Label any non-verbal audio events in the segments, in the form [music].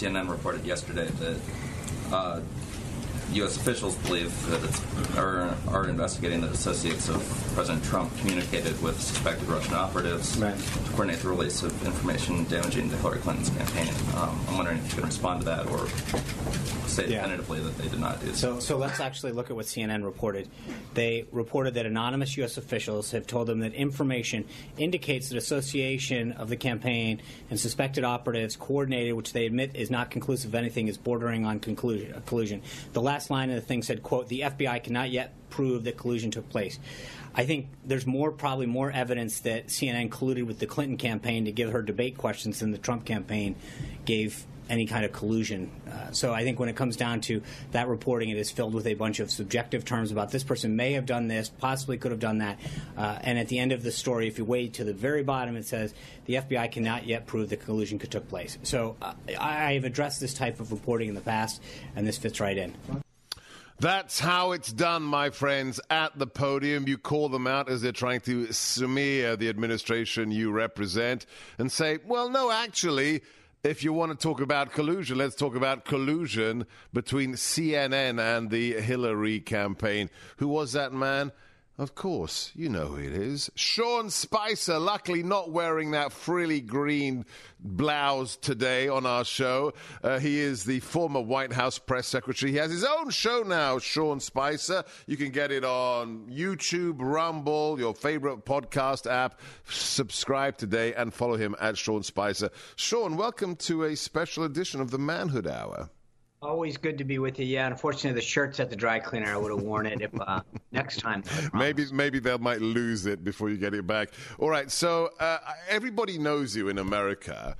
CNN reported yesterday that uh, U.S. officials believe that it's, are, are investigating that associates of President Trump communicated with suspected Russian operatives right. to coordinate the release of information damaging the Hillary Clinton's campaign. Um, I'm wondering if you can respond to that or say yeah. definitively that they did not do so. So let's actually look at what CNN reported. They reported that anonymous U.S. officials have told them that information indicates that association of the campaign and suspected operatives coordinated, which they admit is not conclusive of anything, is bordering on collusion. The last last line of the thing said, "quote The FBI cannot yet prove that collusion took place." I think there's more, probably more evidence that CNN colluded with the Clinton campaign to give her debate questions than the Trump campaign gave any kind of collusion. Uh, so I think when it comes down to that reporting, it is filled with a bunch of subjective terms about this person may have done this, possibly could have done that. Uh, and at the end of the story, if you wait to the very bottom, it says the FBI cannot yet prove that collusion took place. So uh, I have addressed this type of reporting in the past, and this fits right in. That's how it's done, my friends. At the podium, you call them out as they're trying to smear the administration you represent and say, well, no, actually, if you want to talk about collusion, let's talk about collusion between CNN and the Hillary campaign. Who was that man? Of course, you know who it is. Sean Spicer, luckily not wearing that frilly green blouse today on our show. Uh, he is the former White House press secretary. He has his own show now, Sean Spicer. You can get it on YouTube, Rumble, your favorite podcast app. Subscribe today and follow him at Sean Spicer. Sean, welcome to a special edition of the Manhood Hour. Always good to be with you. Yeah, unfortunately, the shirt's at the dry cleaner. I would have worn it if uh, [laughs] next time. Maybe maybe they might lose it before you get it back. All right. So uh, everybody knows you in America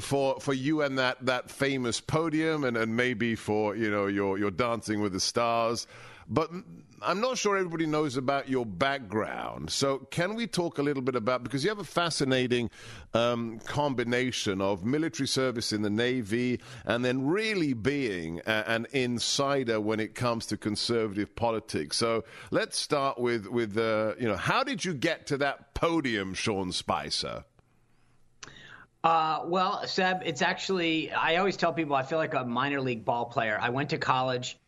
for for you and that that famous podium, and, and maybe for you know your your Dancing with the Stars. But I'm not sure everybody knows about your background. So, can we talk a little bit about because you have a fascinating um, combination of military service in the Navy and then really being a, an insider when it comes to conservative politics. So, let's start with with uh, you know how did you get to that podium, Sean Spicer? Uh, well, Seb, it's actually, I always tell people I feel like a minor league ball player. I went to college.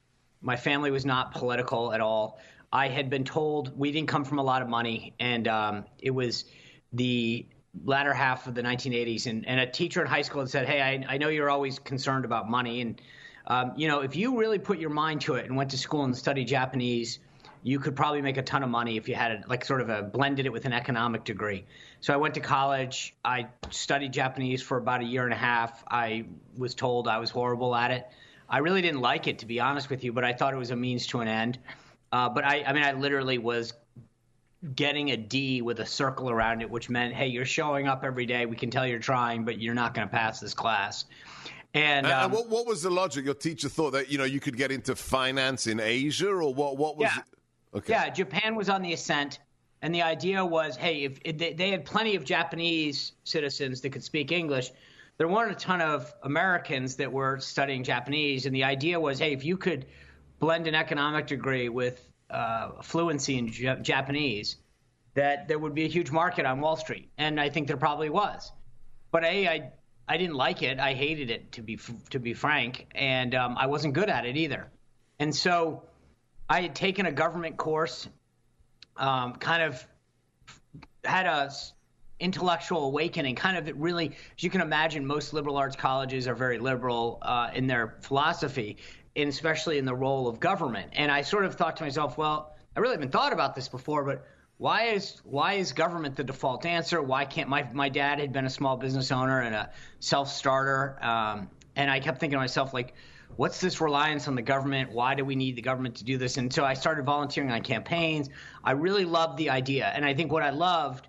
My family was not political at all. I had been told we didn't come from a lot of money, and um, it was the latter half of the 1980s. And, and a teacher in high school had said, "Hey, I, I know you're always concerned about money, and um, you know if you really put your mind to it and went to school and studied Japanese." You could probably make a ton of money if you had it, like sort of a blended it with an economic degree. So I went to college. I studied Japanese for about a year and a half. I was told I was horrible at it. I really didn't like it, to be honest with you, but I thought it was a means to an end. Uh, but I, I mean, I literally was getting a D with a circle around it, which meant, hey, you're showing up every day. We can tell you're trying, but you're not going to pass this class. And, um, and what, what, was the logic? Your teacher thought that you know you could get into finance in Asia, or what? What was? Yeah, okay. yeah. Japan was on the ascent, and the idea was, hey, if, if they, they had plenty of Japanese citizens that could speak English, there weren't a ton of Americans that were studying Japanese, and the idea was, hey, if you could blend an economic degree with uh, fluency in J- Japanese, that there would be a huge market on Wall Street, and I think there probably was. But a, I I didn't like it. I hated it to be to be frank, and um, I wasn't good at it either. And so I had taken a government course, um, kind of had a intellectual awakening. Kind of really, as you can imagine, most liberal arts colleges are very liberal uh, in their philosophy. and especially in the role of government. And I sort of thought to myself, well, I really haven't thought about this before, but why is why is government the default answer? Why can't my my dad had been a small business owner and a self starter, um, and I kept thinking to myself like, what's this reliance on the government? Why do we need the government to do this? And so I started volunteering on campaigns. I really loved the idea, and I think what I loved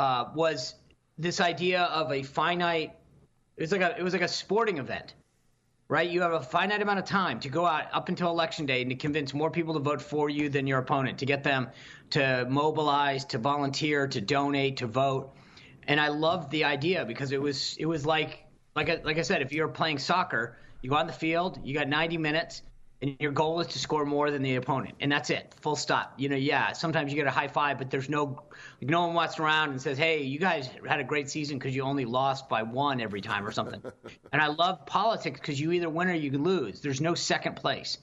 uh, was this idea of a finite. It was like a it was like a sporting event right? You have a finite amount of time to go out up until election day and to convince more people to vote for you than your opponent, to get them to mobilize, to volunteer, to donate, to vote. And I loved the idea because it was it was like like like I said, if you're playing soccer, you go on the field, you got 90 minutes, and your goal is to score more than the opponent, and that's it, full stop. You know, yeah, sometimes you get a high five, but there's no, no one walks around and says, "Hey, you guys had a great season because you only lost by one every time or something." [laughs] and I love politics because you either win or you lose. There's no second place.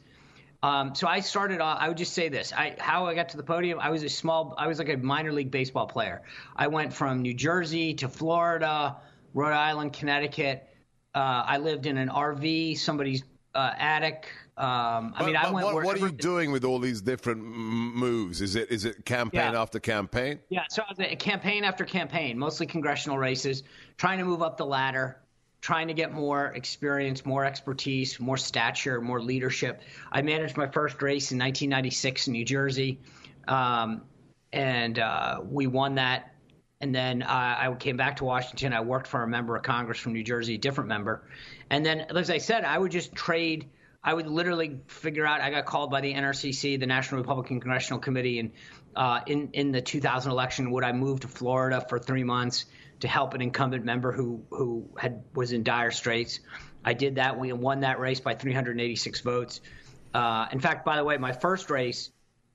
Um, so I started off. I would just say this: I, how I got to the podium. I was a small. I was like a minor league baseball player. I went from New Jersey to Florida, Rhode Island, Connecticut. Uh, I lived in an RV, somebody's uh, attic. Um, I but, mean, I went. What, what, are you doing with all these different moves? Is it is it campaign yeah. after campaign? Yeah, so campaign after campaign, mostly congressional races, trying to move up the ladder, trying to get more experience, more expertise, more stature, more leadership. I managed my first race in 1996 in New Jersey, um, and uh, we won that. And then uh, I came back to Washington. I worked for a member of Congress from New Jersey, a different member. And then, as I said, I would just trade I would literally figure out. I got called by the NRCC, the National Republican Congressional Committee, and uh, in in the 2000 election, would I move to Florida for three months to help an incumbent member who who had was in dire straits? I did that. We won that race by 386 votes. Uh, in fact, by the way, my first race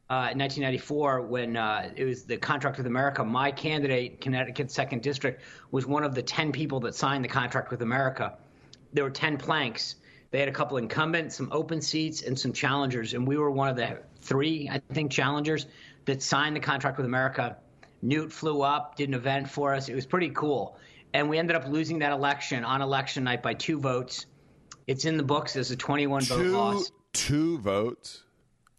uh, in 1994, when uh, it was the contract with America, my candidate, Connecticut second district, was one of the 10 people that signed the contract with America. There were 10 planks they had a couple incumbents, some open seats, and some challengers, and we were one of the three, I think, challengers that signed the contract with America. Newt flew up, did an event for us. It was pretty cool, and we ended up losing that election on election night by two votes. It's in the books as a 21 vote loss. Two votes.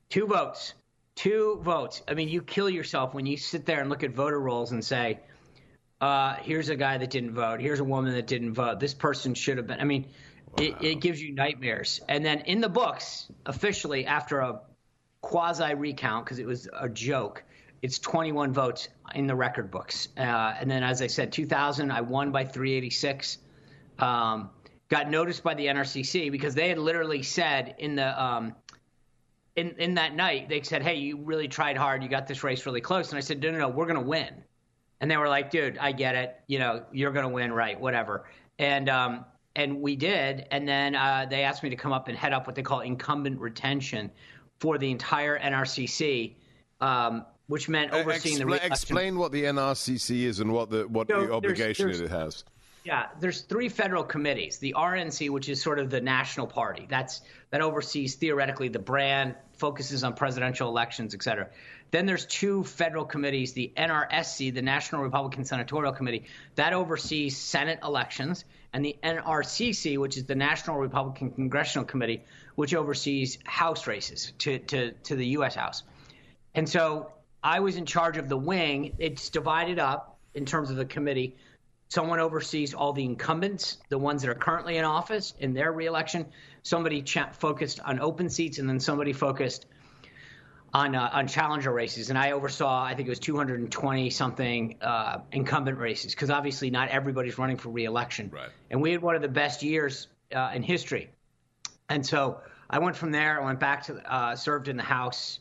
Two votes. Two votes. I mean, you kill yourself when you sit there and look at voter rolls and say, uh, here's a guy that didn't vote. Here's a woman that didn't vote. This person should have been. I mean, it, it gives you nightmares. And then in the books, officially after a quasi recount, because it was a joke, it's 21 votes in the record books. Uh, and then, as I said, 2000, I won by 386. Um, got noticed by the NRCC because they had literally said in the um, in in that night they said, "Hey, you really tried hard. You got this race really close." And I said, "No, no, no, we're going to win." And they were like, "Dude, I get it. You know, you're going to win, right? Whatever." And um, and we did. And then uh, they asked me to come up and head up what they call incumbent retention for the entire NRCC, um, which meant overseeing the. Re- explain what the NRCC is and what the what so the obligation there's, there's, it has. Yeah, there's three federal committees. The RNC, which is sort of the national party, that's that oversees theoretically the brand, focuses on presidential elections, et cetera. Then there's two federal committees, the NRSC, the National Republican Senatorial Committee, that oversees Senate elections, and the NRCC, which is the National Republican Congressional Committee, which oversees House races to, to, to the U.S. House. And so I was in charge of the wing. It's divided up in terms of the committee. Someone oversees all the incumbents, the ones that are currently in office in their reelection. Somebody focused on open seats, and then somebody focused on uh, on challenger races, and I oversaw I think it was 220 something uh, incumbent races because obviously not everybody's running for reelection. Right. And we had one of the best years uh, in history, and so I went from there. I went back to uh, served in the House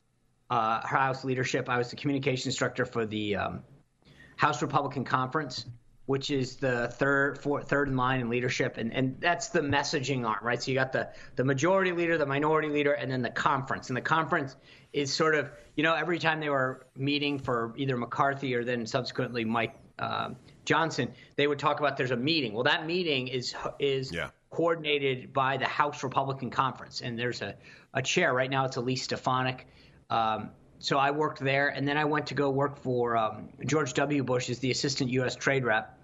uh, House leadership. I was the communication instructor for the um, House Republican Conference which is the third fourth, third in line in leadership and, and that's the messaging arm right so you got the the majority leader the minority leader and then the conference and the conference is sort of you know every time they were meeting for either mccarthy or then subsequently mike um, johnson they would talk about there's a meeting well that meeting is is yeah. coordinated by the house republican conference and there's a, a chair right now it's elise stefanik um, so I worked there, and then I went to go work for um, George W. Bush as the assistant U.S. trade rep,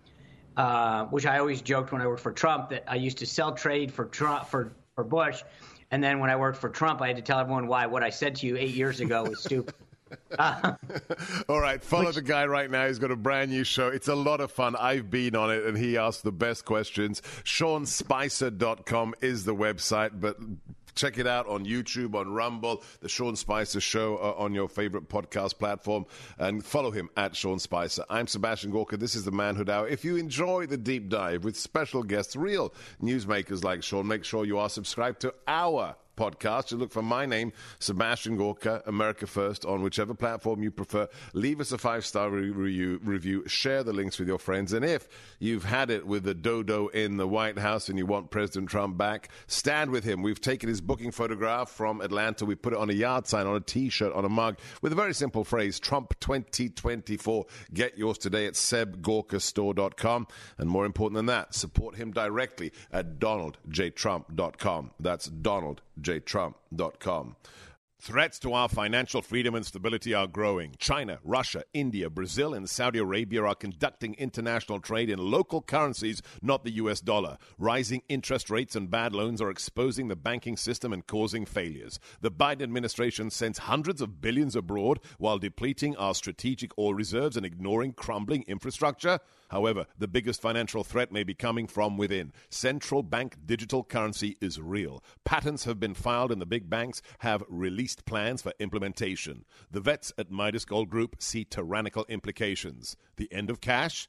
uh, which I always joked when I worked for Trump that I used to sell trade for Trump for for Bush, And then when I worked for Trump, I had to tell everyone why what I said to you eight years ago was stupid. Uh, [laughs] All right, follow which, the guy right now. He's got a brand new show. It's a lot of fun. I've been on it, and he asks the best questions. SeanSpicer.com is the website, but Check it out on YouTube, on Rumble, the Sean Spicer Show uh, on your favorite podcast platform, and follow him at Sean Spicer. I'm Sebastian Gorka. This is the Manhood Hour. If you enjoy the deep dive with special guests, real newsmakers like Sean, make sure you are subscribed to our podcast. You look for my name, Sebastian Gorka, America First, on whichever platform you prefer. Leave us a five star review, review. Share the links with your friends. And if you've had it with the dodo in the White House and you want President Trump back, stand with him. We've taken his booking photograph from Atlanta. We put it on a yard sign, on a t shirt, on a mug with a very simple phrase Trump 2024. Get yours today at sebgorkastore.com. And more important than that, support him directly at donaldjtrump.com. That's Donald jtrump.com. Threats to our financial freedom and stability are growing. China, Russia, India, Brazil, and Saudi Arabia are conducting international trade in local currencies, not the US dollar. Rising interest rates and bad loans are exposing the banking system and causing failures. The Biden administration sends hundreds of billions abroad while depleting our strategic oil reserves and ignoring crumbling infrastructure. However, the biggest financial threat may be coming from within. Central bank digital currency is real. Patents have been filed, and the big banks have released plans for implementation. The vets at Midas Gold Group see tyrannical implications. The end of cash?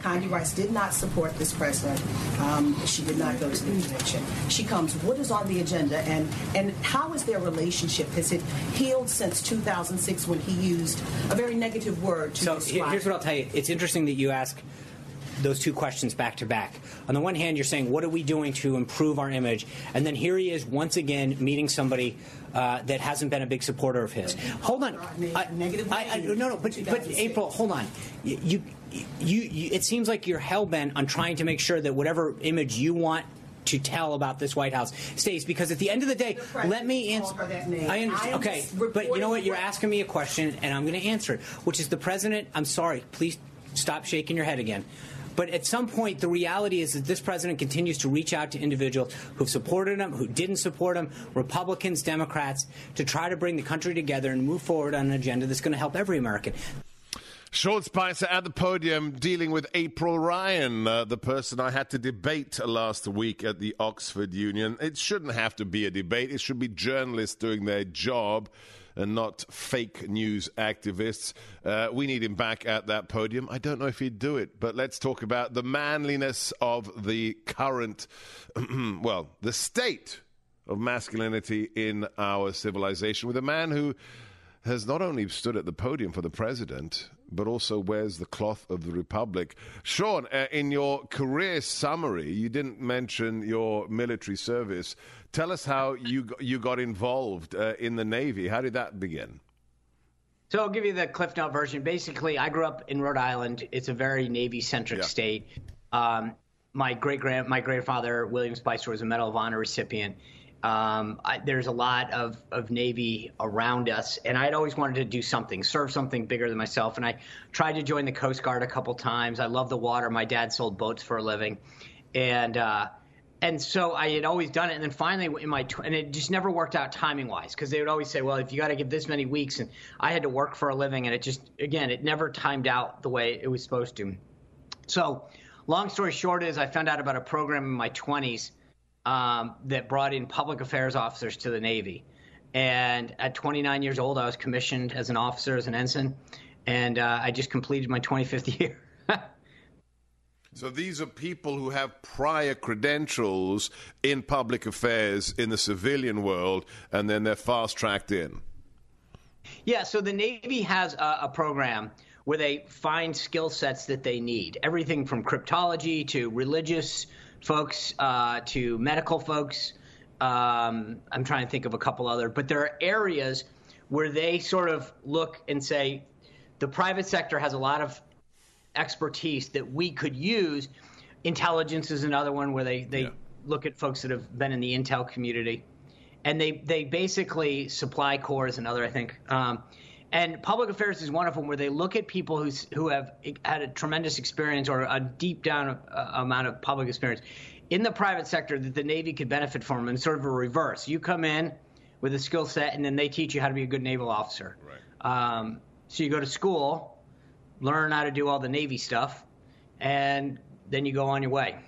Condi Rice did not support this president. Um, she did not go to the convention. She comes. What is on the agenda, and and how is their relationship? Has it healed since 2006 when he used a very negative word to so describe? here's what I'll tell you. It's interesting that you ask those two questions back to back. On the one hand, you're saying, what are we doing to improve our image? And then here he is once again meeting somebody uh, that hasn't been a big supporter of his. Hold on. I, I, I, no, no, but, but April, hold on. You, you, you, it seems like you're hell bent on trying to make sure that whatever image you want to tell about this White House stays because at the end of the day, let me answer. I understand. Okay, but you know what? You're asking me a question, and I'm going to answer it, which is the president. I'm sorry. Please stop shaking your head again. But at some point, the reality is that this president continues to reach out to individuals who've supported him, who didn't support him, Republicans, Democrats, to try to bring the country together and move forward on an agenda that's going to help every American. Sean Spicer at the podium dealing with April Ryan, uh, the person I had to debate last week at the Oxford Union. It shouldn't have to be a debate, it should be journalists doing their job and not fake news activists. Uh, we need him back at that podium. I don't know if he'd do it, but let's talk about the manliness of the current, [clears throat] well, the state of masculinity in our civilization with a man who has not only stood at the podium for the president, but also wears the cloth of the republic. Sean, uh, in your career summary, you didn't mention your military service. Tell us how you you got involved uh, in the Navy. How did that begin? So I'll give you the Cliff Note version. Basically, I grew up in Rhode Island. It's a very Navy centric yeah. state. Um, my great grand my grandfather William Spicer was a Medal of Honor recipient. Um, I, there's a lot of, of Navy around us, and I'd always wanted to do something, serve something bigger than myself. And I tried to join the Coast Guard a couple times. I love the water. My dad sold boats for a living, and uh, and so I had always done it. And then finally, in my tw- and it just never worked out timing wise because they would always say, "Well, if you got to give this many weeks," and I had to work for a living, and it just again, it never timed out the way it was supposed to. So, long story short is I found out about a program in my 20s um, that brought in public affairs officers to the Navy. And at 29 years old, I was commissioned as an officer, as an ensign, and uh, I just completed my 25th [laughs] year. So these are people who have prior credentials in public affairs in the civilian world, and then they're fast tracked in. Yeah, so the Navy has a, a program where they find skill sets that they need everything from cryptology to religious folks uh, to medical folks. Um, I'm trying to think of a couple other, but there are areas where they sort of look and say, the private sector has a lot of expertise that we could use. Intelligence is another one where they, they yeah. look at folks that have been in the intel community. And they, they basically supply corps is another, I think. Um, and public affairs is one of them where they look at people who's, who have had a tremendous experience or a deep down uh, amount of public experience in the private sector that the Navy could benefit from and sort of a reverse. You come in with a skill set and then they teach you how to be a good naval officer. Right. Um, so you go to school, learn how to do all the Navy stuff, and then you go on your way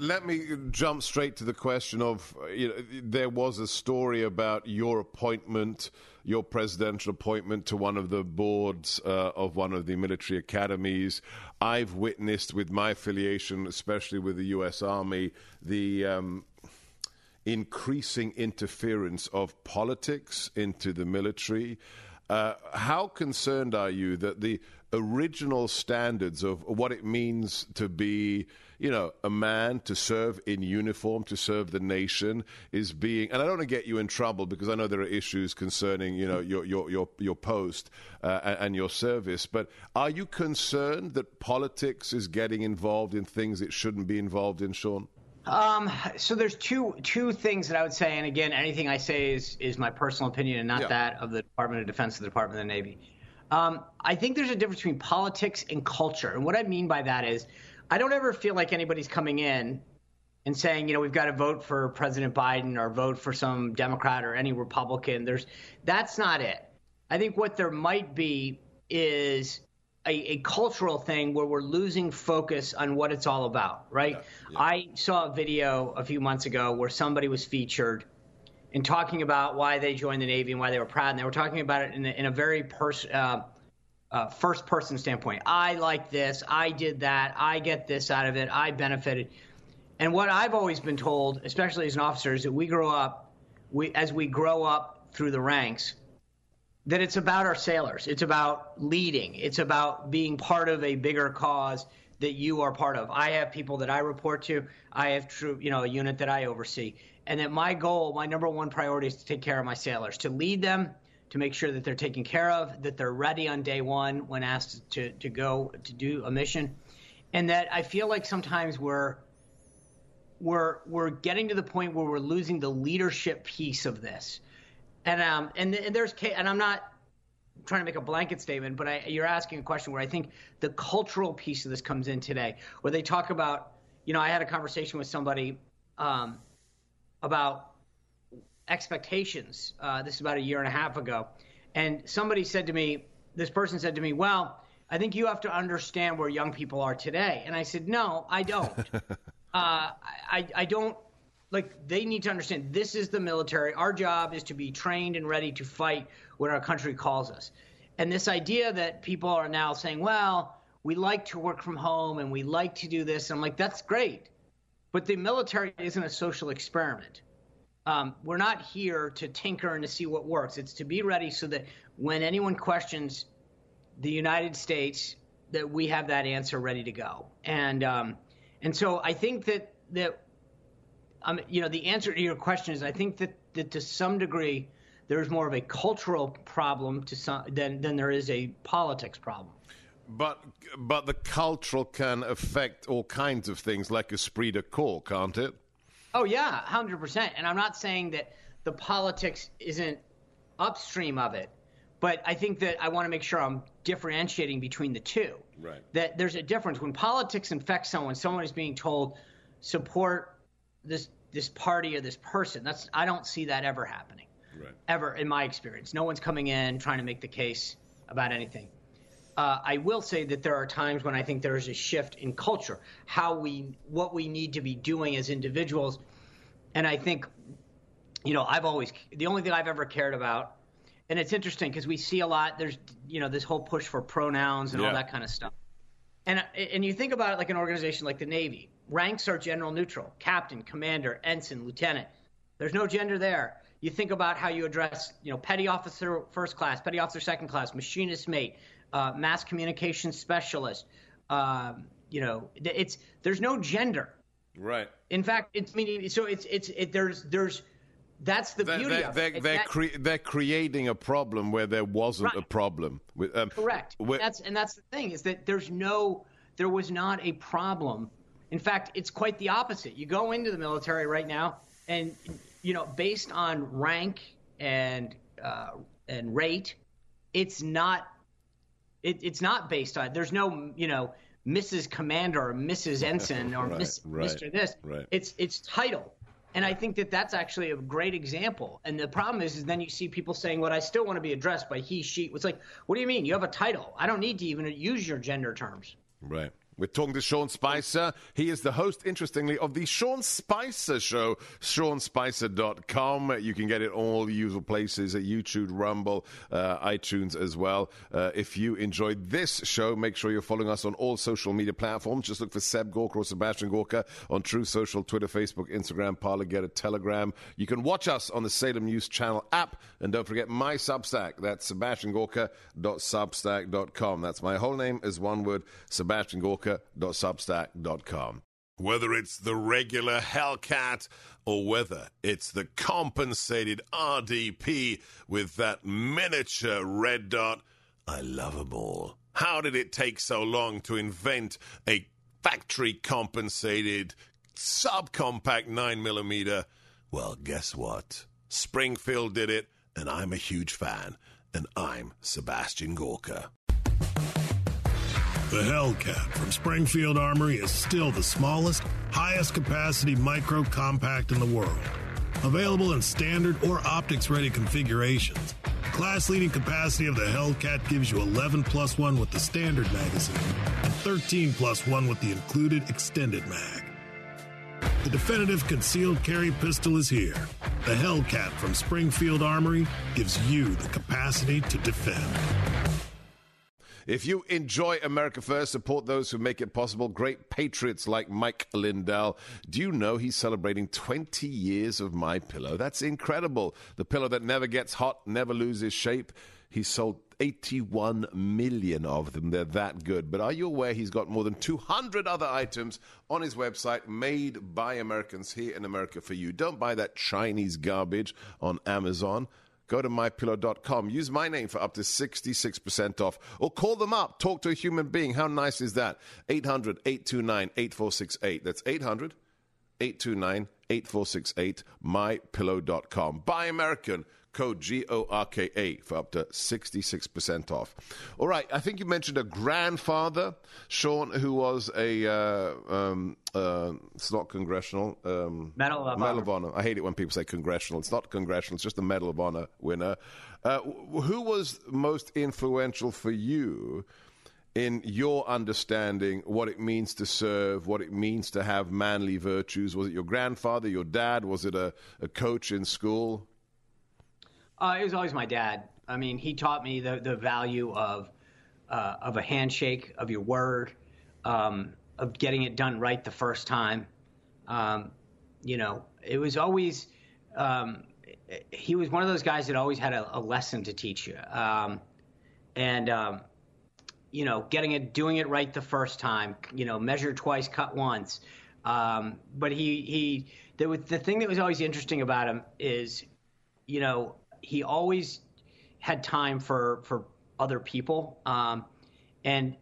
let me jump straight to the question of you know, there was a story about your appointment, your presidential appointment to one of the boards uh, of one of the military academies. I've witnessed with my affiliation, especially with the U.S. Army, the um, increasing interference of politics into the military. Uh, how concerned are you that the original standards of what it means to be, you know, a man to serve in uniform, to serve the nation, is being. And I don't want to get you in trouble because I know there are issues concerning, you know, your your your your post uh, and your service. But are you concerned that politics is getting involved in things it shouldn't be involved in, Sean? Um, so there's two two things that I would say, and again, anything I say is is my personal opinion and not yeah. that of the Department of Defense or the Department of the Navy. Um, I think there's a difference between politics and culture. And what I mean by that is, I don't ever feel like anybody's coming in and saying, you know, we've got to vote for President Biden or vote for some Democrat or any Republican. There's that's not it. I think what there might be is a, a cultural thing where we're losing focus on what it's all about, right? Yeah, yeah. I saw a video a few months ago where somebody was featured and talking about why they joined the Navy and why they were proud. And they were talking about it in a, in a very pers- uh, uh, first person standpoint. I like this. I did that. I get this out of it. I benefited. And what I've always been told, especially as an officer, is that we grow up, we, as we grow up through the ranks, that it's about our sailors. It's about leading. It's about being part of a bigger cause that you are part of. I have people that I report to. I have true, you know, a unit that I oversee and that my goal, my number one priority is to take care of my sailors, to lead them, to make sure that they're taken care of, that they're ready on day one when asked to, to go to do a mission. And that I feel like sometimes we're we're we're getting to the point where we're losing the leadership piece of this. And um and, and there's and I'm not trying to make a blanket statement, but I, you're asking a question where I think the cultural piece of this comes in today, where they talk about, you know, I had a conversation with somebody um, about expectations. Uh, this is about a year and a half ago. And somebody said to me, this person said to me, well, I think you have to understand where young people are today. And I said, no, I don't. [laughs] uh, I, I don't. Like, they need to understand this is the military. Our job is to be trained and ready to fight when our country calls us. And this idea that people are now saying, well, we like to work from home and we like to do this. I'm like, that's great. But the military isn't a social experiment. Um, we're not here to tinker and to see what works. It's to be ready so that when anyone questions the United States, that we have that answer ready to go. And um, and so I think that that um, you know the answer to your question is I think that, that to some degree there's more of a cultural problem to some than than there is a politics problem. But but the cultural can affect all kinds of things, like esprit de corps, can't it? Oh yeah, hundred percent. And I'm not saying that the politics isn't upstream of it, but I think that I want to make sure I'm differentiating between the two. Right. That there's a difference when politics infects someone. Someone is being told support this this party or this person. That's I don't see that ever happening. Right. Ever in my experience, no one's coming in trying to make the case about anything. Uh, I will say that there are times when I think there is a shift in culture, how we, what we need to be doing as individuals, and I think, you know, I've always the only thing I've ever cared about, and it's interesting because we see a lot. There's, you know, this whole push for pronouns and yeah. all that kind of stuff, and and you think about it like an organization like the Navy, ranks are general neutral, captain, commander, ensign, lieutenant. There's no gender there. You think about how you address, you know, petty officer first class, petty officer second class, machinist mate, uh, mass communication specialist. Um, you know, it's there's no gender. Right. In fact, it's meaning so it's it's it, there's there's that's the they're, beauty they're, of they're, it. They're, That- cre- they're creating a problem where there wasn't a problem. With, um, Correct. that's and that's the thing is that there's no, there was not a problem. In fact, it's quite the opposite. You go into the military right now, and you know, based on rank and uh, and rate, it's not. It, it's not based on. There's no, you know, Mrs. Commander or Mrs. [laughs] Ensign or Right, Miss, right, Mr. This. right. It's it's title. And I think that that's actually a great example. And the problem is, is then you see people saying, "Well, I still want to be addressed by he, she." It's like, what do you mean? You have a title. I don't need to even use your gender terms. Right. We're talking to Sean Spicer. He is the host, interestingly, of the Sean Spicer Show, SeanSpicer.com. You can get it all the usual places at YouTube, Rumble, uh, iTunes as well. Uh, if you enjoyed this show, make sure you're following us on all social media platforms. Just look for Seb Gorka or Sebastian Gorka on Truth Social, Twitter, Facebook, Instagram, Parler, a Telegram. You can watch us on the Salem News Channel app. And don't forget my Substack. That's sebastiangorka.substack.com. That's my whole name is one word, sebastiangorka.substack.com. Whether it's the regular Hellcat or whether it's the compensated RDP with that miniature red dot, I love them all. How did it take so long to invent a factory compensated subcompact 9mm? Well, guess what? Springfield did it, and I'm a huge fan, and I'm Sebastian Gorka. The Hellcat from Springfield Armory is still the smallest, highest capacity micro compact in the world. Available in standard or optics ready configurations. Class leading capacity of the Hellcat gives you 11 plus 1 with the standard magazine and 13 plus 1 with the included extended mag. The definitive concealed carry pistol is here. The Hellcat from Springfield Armory gives you the capacity to defend. If you enjoy America First, support those who make it possible. Great patriots like Mike Lindell. Do you know he's celebrating 20 years of My Pillow? That's incredible. The pillow that never gets hot, never loses shape. He sold 81 million of them. They're that good. But are you aware he's got more than 200 other items on his website made by Americans here in America for you? Don't buy that Chinese garbage on Amazon. Go to mypillow.com. Use my name for up to 66% off. Or call them up. Talk to a human being. How nice is that? 800 829 8468. That's 800 829 8468. Mypillow.com. Buy American. Code G O R K A for up to 66% off. All right. I think you mentioned a grandfather, Sean, who was a, uh, um, uh, it's not congressional. Um, Medal of Medal Honor. of Honor. I hate it when people say congressional. It's not congressional. It's just a Medal of Honor winner. Uh, who was most influential for you in your understanding what it means to serve, what it means to have manly virtues? Was it your grandfather, your dad? Was it a, a coach in school? Uh, it was always my dad. I mean, he taught me the, the value of uh, of a handshake, of your word, um, of getting it done right the first time. Um, you know, it was always um, he was one of those guys that always had a, a lesson to teach you, um, and um, you know, getting it, doing it right the first time. You know, measure twice, cut once. Um, but he he was the thing that was always interesting about him is, you know, he always had time for for other people. Um, and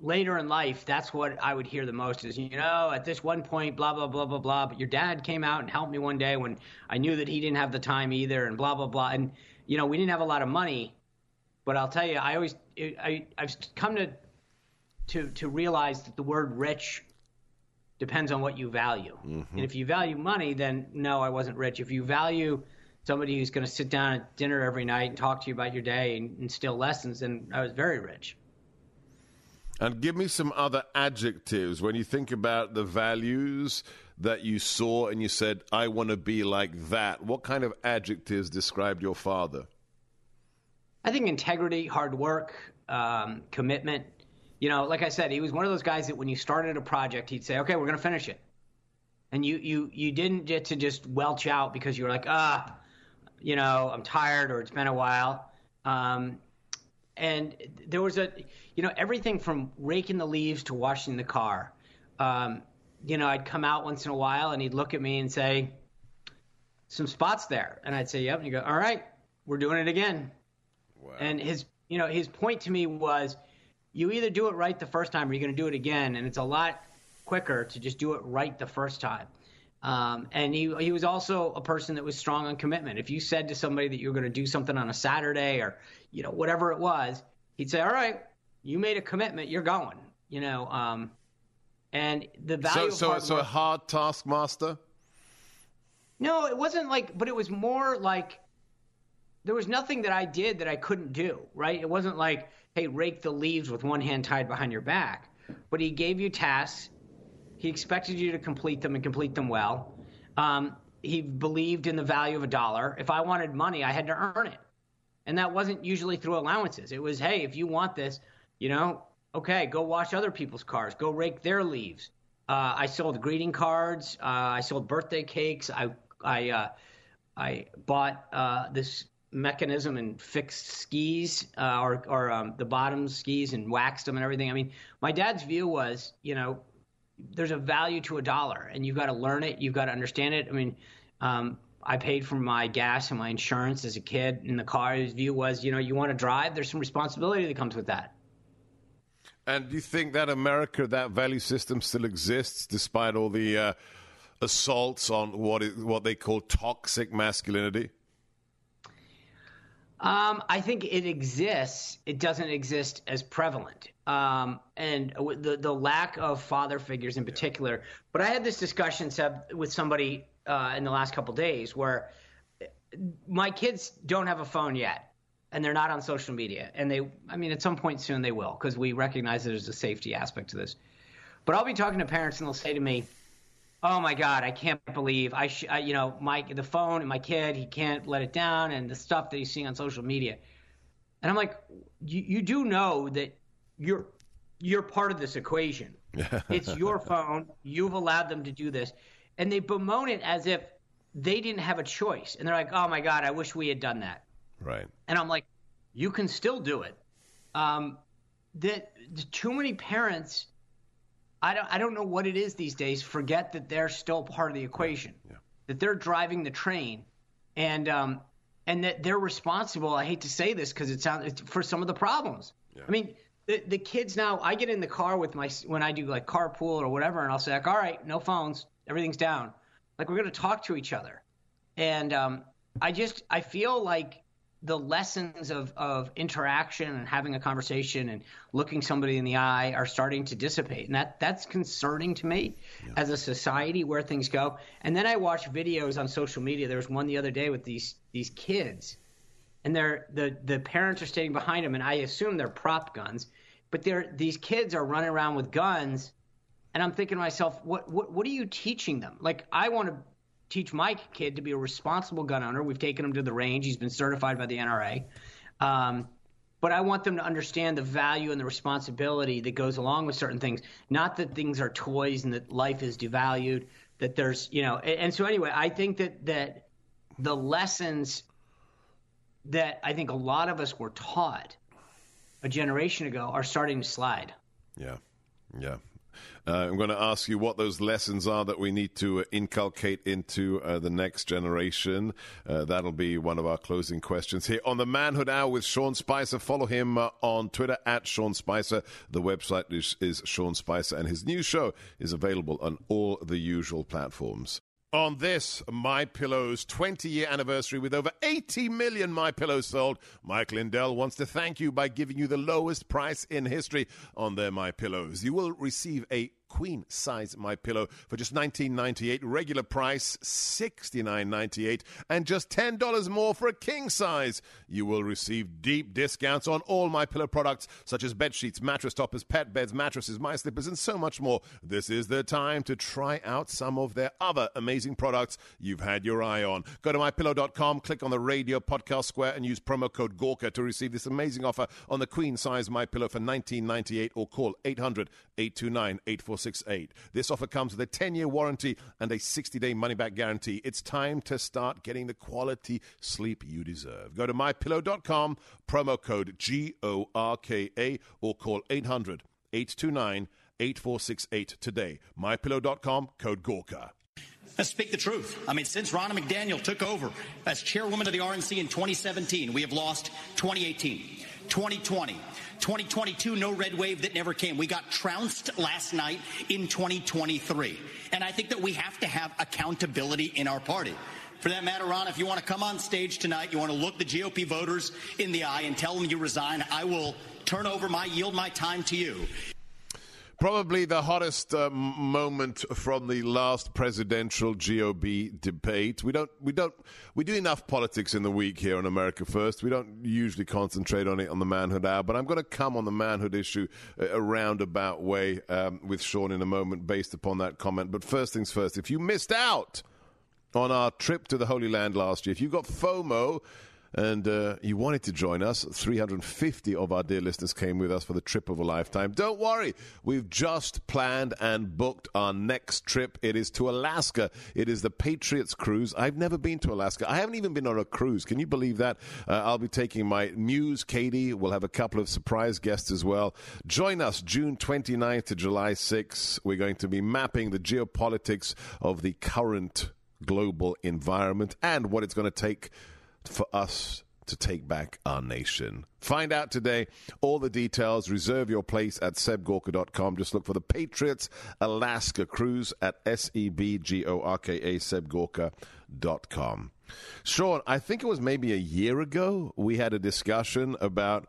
later in life, that's what I would hear the most is, you know, at this one point, blah blah blah blah blah. But your dad came out and helped me one day when I knew that he didn't have the time either, and blah blah blah. And you know, we didn't have a lot of money, but I'll tell you, I always I I've come to to to realize that the word rich depends on what you value. And if you value money, then no, I wasn't rich. If you value somebody who's going to sit down at dinner every night and talk to you about your day and instill lessons, then I was very rich. And give me some other adjectives when you think about the values that you saw and you said, I want to be like that. What kind of adjectives described your father? I think integrity, hard work, um, commitment. You know, like I said, he was one of those guys that when you started a project, he'd say, "Okay, we're going to finish it," and you you you didn't get to just welch out because you were like, ah, you know, I'm tired or it's been a while. Um, and there was a, you know, everything from raking the leaves to washing the car. Um, you know, I'd come out once in a while and he'd look at me and say, some spots there, and I'd say, "Yep." And he'd go, "All right, we're doing it again." Wow. And his, you know, his point to me was, you either do it right the first time or you're going to do it again, and it's a lot quicker to just do it right the first time. Um, and he he was also a person that was strong on commitment. If you said to somebody that you were going to do something on a Saturday or you know whatever it was, he'd say, "All right, you made a commitment, you're going." You know, um, and the value. So so hard so work, a hard taskmaster. No, it wasn't like, but it was more like there was nothing that I did that I couldn't do. Right? It wasn't like, hey, rake the leaves with one hand tied behind your back. But he gave you tasks he expected you to complete them and complete them well. Um, he believed in the value of a dollar. If I wanted money, I had to earn it. And that wasn't usually through allowances. It was, hey, if you want this, you know, okay, go wash other people's cars, go rake their leaves. Uh, I sold greeting cards. Uh, I sold birthday cakes. I I uh, I bought uh, this mechanism and fixed skis uh, or or um, the bottom skis and waxed them and everything. I mean, my dad's view was, you know, there's a value to a dollar, and you've got to learn it. You've got to understand it. I mean, um, I paid for my gas and my insurance as a kid in the car. His view was, you know, you want to drive. There's some responsibility that comes with that. And do you think that America, that value system, still exists despite all the uh, assaults on what is, what they call toxic masculinity? Um, I think it exists. It doesn't exist as prevalent, um, and the the lack of father figures in particular. But I had this discussion Seb, with somebody uh, in the last couple days where my kids don't have a phone yet, and they're not on social media. And they, I mean, at some point soon they will because we recognize that there's a safety aspect to this. But I'll be talking to parents, and they'll say to me, oh my god i can't believe i, sh- I you know my the phone and my kid he can't let it down and the stuff that he's seeing on social media. And i'm like you, you do know that you're you're part of this equation. [laughs] It's your phone you've allowed them to do this. And they bemoan it as if they didn't have a choice. And they're like oh my god i wish we had done that. Right. And i'm like you can still do it. Um, that too many parents I don't I don't know what it is these days. Forget that they're still part of the equation. Yeah. That they're driving the train, and um, and that they're responsible. I hate to say this because it sounds for some of the problems. Yeah. I mean, the the kids now. I get in the car with my when I do like carpool or whatever, and I'll say like, all right, no phones, everything's down. Like we're gonna talk to each other, and um, I just I feel like the lessons of, of interaction and having a conversation and looking somebody in the eye are starting to dissipate. And that, that's concerning to me yeah. as a society where things go. And then I watch videos on social media. There was one the other day with these these kids and they're the, the parents are standing behind them and I assume they're prop guns, but they're these kids are running around with guns and I'm thinking to myself, what what what are you teaching them? Like I want to teach my kid to be a responsible gun owner. We've taken him to the range. He's been certified by the NRA. Um, but I want them to understand the value and the responsibility that goes along with certain things. Not that things are toys and that life is devalued. That there's, you know, and, and so anyway, I think that that the lessons that I think a lot of us were taught a generation ago are starting to slide. Yeah, yeah. Uh, I'm going to ask you what those lessons are that we need to uh, inculcate into uh, the next generation. Uh, that'll be one of our closing questions here on the Manhood Hour with Sean Spicer. Follow him uh, on Twitter at Sean Spicer. The website is, is Sean Spicer, and his new show is available on all the usual platforms. On this My Pillow's 20 year anniversary with over 80 million My Pillows sold, Mike Lindell wants to thank you by giving you the lowest price in history on their My Pillows. You will receive a queen size my pillow for just $19.98 regular price $69.98 and just $10 more for a king size. You will receive deep discounts on all my pillow products such as bed sheets mattress toppers pet beds mattresses my slippers and so much more. This is the time to try out some of their other amazing products you've had your eye on. Go to mypillow.com click on the radio podcast square and use promo code gorka to receive this amazing offer on the queen size my pillow for $19.98 or call 800 829 468. This offer comes with a 10 year warranty and a 60 day money back guarantee. It's time to start getting the quality sleep you deserve. Go to mypillow.com, promo code G O R K A, or call 800 829 8468 today. Mypillow.com, code Gorka. Let's speak the truth. I mean, since Ronna McDaniel took over as chairwoman of the RNC in 2017, we have lost 2018, 2020, 2022, no red wave that never came. We got trounced last night in 2023. And I think that we have to have accountability in our party. For that matter, Ron, if you want to come on stage tonight, you want to look the GOP voters in the eye and tell them you resign, I will turn over my, yield my time to you. Probably the hottest uh, moment from the last presidential GOP debate. We don't, we don't, we do enough politics in the week here on America First. We don't usually concentrate on it on the manhood hour, but I'm going to come on the manhood issue a roundabout way um, with Sean in a moment based upon that comment. But first things first, if you missed out on our trip to the Holy Land last year, if you got FOMO, and uh, you wanted to join us. 350 of our dear listeners came with us for the trip of a lifetime. Don't worry, we've just planned and booked our next trip. It is to Alaska. It is the Patriots cruise. I've never been to Alaska. I haven't even been on a cruise. Can you believe that? Uh, I'll be taking my muse, Katie. We'll have a couple of surprise guests as well. Join us June 29th to July 6th. We're going to be mapping the geopolitics of the current global environment and what it's going to take for us to take back our nation. Find out today all the details. Reserve your place at sebgorka.com. Just look for the Patriots Alaska Cruise at S E B G O R K A, sebgorka.com. Sean, I think it was maybe a year ago we had a discussion about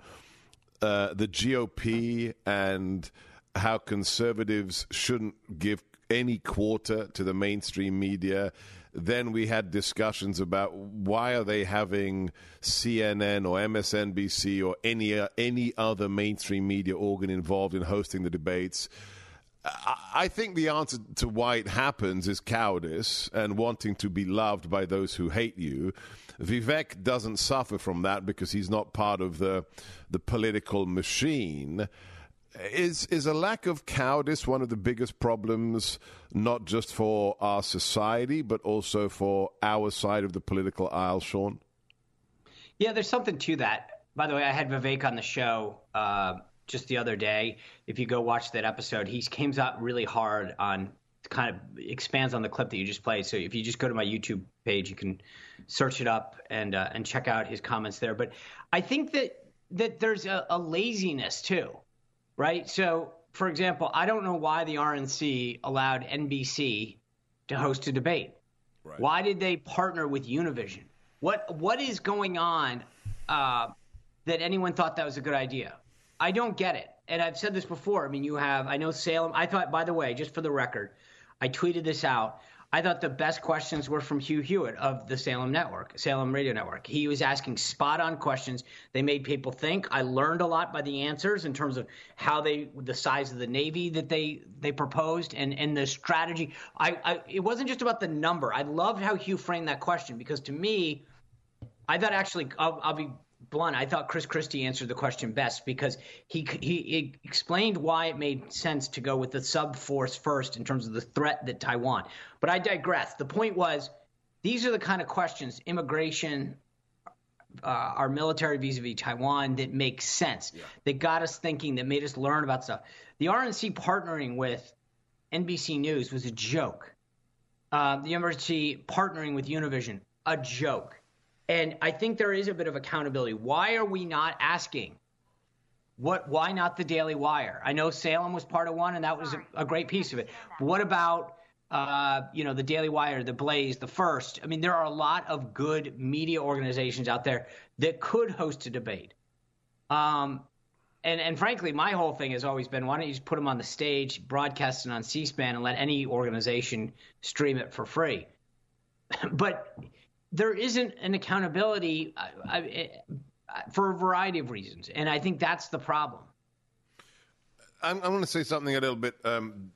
uh, the GOP and how conservatives shouldn't give any quarter to the mainstream media then we had discussions about why are they having CNN or MSNBC or any uh, any other mainstream media organ involved in hosting the debates. I think the answer to why it happens is cowardice and wanting to be loved by those who hate you. Vivek doesn't suffer from that because he's not part of the the political machine. Is is a lack of cowardice one of the biggest problems, not just for our society, but also for our side of the political aisle, Sean? Yeah, there's something to that. By the way, I had Vivek on the show uh, just the other day. If you go watch that episode, he came out really hard on kind of expands on the clip that you just played. So if you just go to my YouTube page, you can search it up and uh, and check out his comments there. But I think that that there's a, a laziness too right? So, for example, I don't know why the RNC allowed NBC to host a debate. Right. Why did they partner with Univision? What what is going on uh, that anyone thought that was a good idea? I don't get it. And I've said this before. I mean, you have. I know Salem. I thought, by the way, just for the record, I tweeted this out. I thought the best questions were from Hugh Hewitt of the Salem Network, Salem Radio Network. He was asking spot on questions. They made people think. I learned a lot by the answers in terms of how they, the size of the Navy that they they proposed, and and the strategy. I, I it wasn't just about the number. I loved how Hugh framed that question because to me, I thought actually, I'll, I'll be blunt, I thought Chris Christie answered the question best because he, he, he explained why it made sense to go with the sub force first in terms of the threat that Taiwan. But I digress. The point was these are the kind of questions immigration, uh, our military vis-a-vis Taiwan that make sense, yeah. that got us thinking, that made us learn about stuff. The RNC partnering with NBC News was a joke. Uh, the university partnering with Univision, a joke. And I think there is a bit of accountability. Why are we not asking? What? Why not the Daily Wire? I know Salem was part of one, and that was a, a great piece of it. But what about uh, you know the Daily Wire, the Blaze, the First? I mean, there are a lot of good media organizations out there that could host a debate. Um, and and frankly, my whole thing has always been, why don't you just put them on the stage, broadcast it on C-SPAN, and let any organization stream it for free? [laughs] but there isn't an accountability for a variety of reasons, and I think that's the problem. I'm, I'm going to say something a little bit um,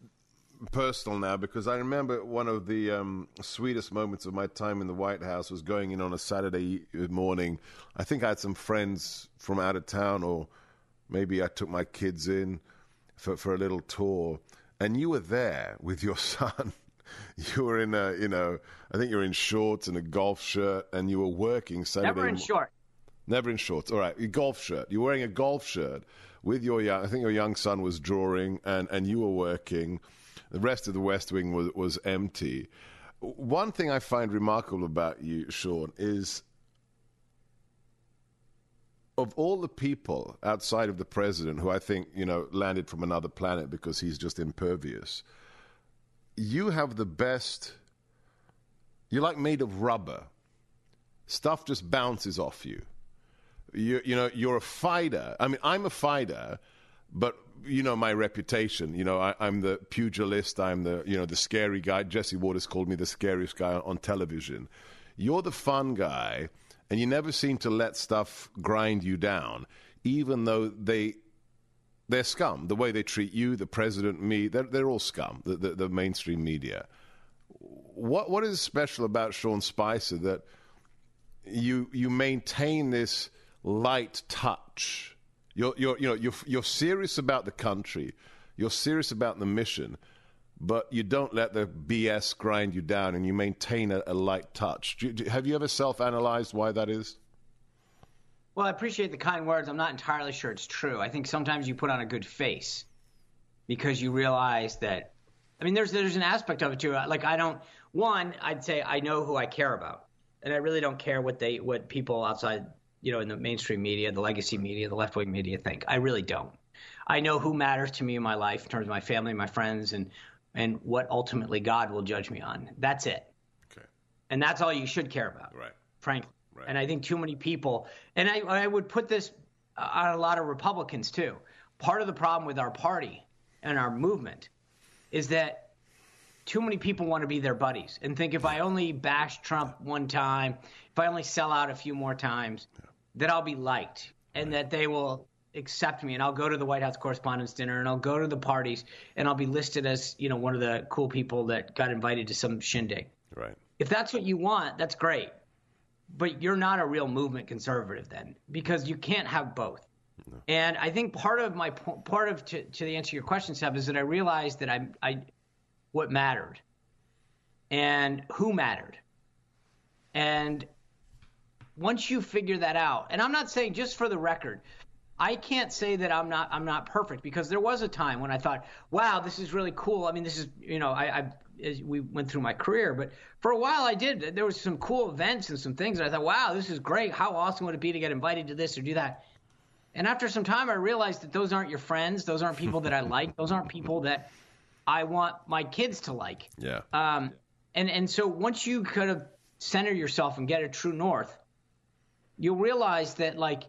personal now because I remember one of the um, sweetest moments of my time in the White House was going in on a Saturday morning. I think I had some friends from out of town, or maybe I took my kids in for, for a little tour, and you were there with your [laughs] son. [laughs] you were in a, you know, I think you were in shorts and a golf shirt, and you were working Saturday. Never in shorts. Never in shorts. All right, your golf shirt. You're wearing a golf shirt with your young. I think your young son was drawing, and and you were working. The rest of the West Wing was was empty. one thing I find remarkable about you, Sean, is of all the people outside of the president who I think, you know, landed from another planet because he's just impervious, you have the best. You're like made of rubber. Stuff just bounces off you. You, you know, you're a fighter. I mean, I'm a fighter, but you know my reputation. You know, I, am the pugilist. I'm the you know the scary guy. Jesse Watters called me the scariest guy on television. You're the fun guy and you never seem to let stuff grind you down, even though they they're scum. The way they treat you, the president, me, they're, they're all scum. The, the, the mainstream media. What what is special about Sean Spicer that you you maintain this light touch? You're, you're you know you're you're serious about the country. You're serious about the mission but you don't let the BS grind you down and you maintain a, a light touch. Do, do, have you ever self analyzed why that is? Well, I appreciate the kind words. I'm not entirely sure it's true. I think sometimes you put on a good face because you realize that. I mean, there's there's an aspect of it too. Like I don't. One, I'd say I know who I care about, and I really don't care what they what people outside, you know, in the mainstream media, the legacy media, the left wing media think. I really don't. I know who matters to me in my life in terms of my family, my friends, and and what ultimately God will judge me on. That's it. Okay. And that's all you should care about. Right. Frankly. Right. And I think too many people, and I, I would put this on a lot of Republicans too. Part of the problem with our party and our movement is that too many people want to be their buddies and think if I only bash Trump one time, if I only sell out a few more times, yeah. that I'll be liked and right. that they will accept me and I'll go to the White House Correspondents' Dinner and I'll go to the parties and I'll be listed as, you know, one of the cool people that got invited to some shindig. Right. If that's what you want, that's great. But you're not a real movement conservative then because you can't have both. No. And I think part of my part of to, to the answer to your question, Seb, is that I realized that I, I what mattered and who mattered. And once you figure that out, and I'm not saying just for the record, I can't say that I'm not I'm not perfect because there was a time when I thought, wow, this is really cool. I mean, this is you know I, I as we went through my career, but for a while I did. There was some cool events and some things, and I thought, wow, this is great. How awesome would it be to get invited to this or do that? And after some time, I realized that those aren't your friends. Those aren't people that I [laughs] like. Those aren't people that I want my kids to like. Yeah. Um, and and so once you kind of center yourself and get a true north, you'll realize that like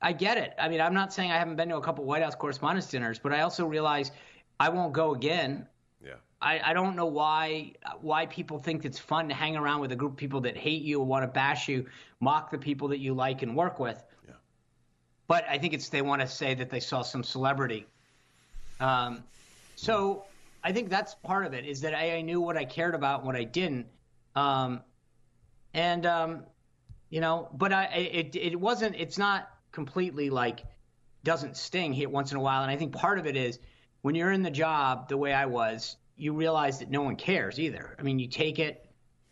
I get it. I mean, I'm not saying I haven't been to a couple White House Correspondents' dinners, but I also realize I won't go again. I, I don't know why why people think it's fun to hang around with a group of people that hate you, want to bash you, mock the people that you like and work with. Yeah. But I think it's they want to say that they saw some celebrity. Um, so I think that's part of it is that I, I knew what I cared about and what I didn't. Um, and um, you know, but I it it wasn't. It's not completely like doesn't sting hit once in a while. And I think part of it is when you're in the job the way I was, you realize that no one cares either. I mean, you take it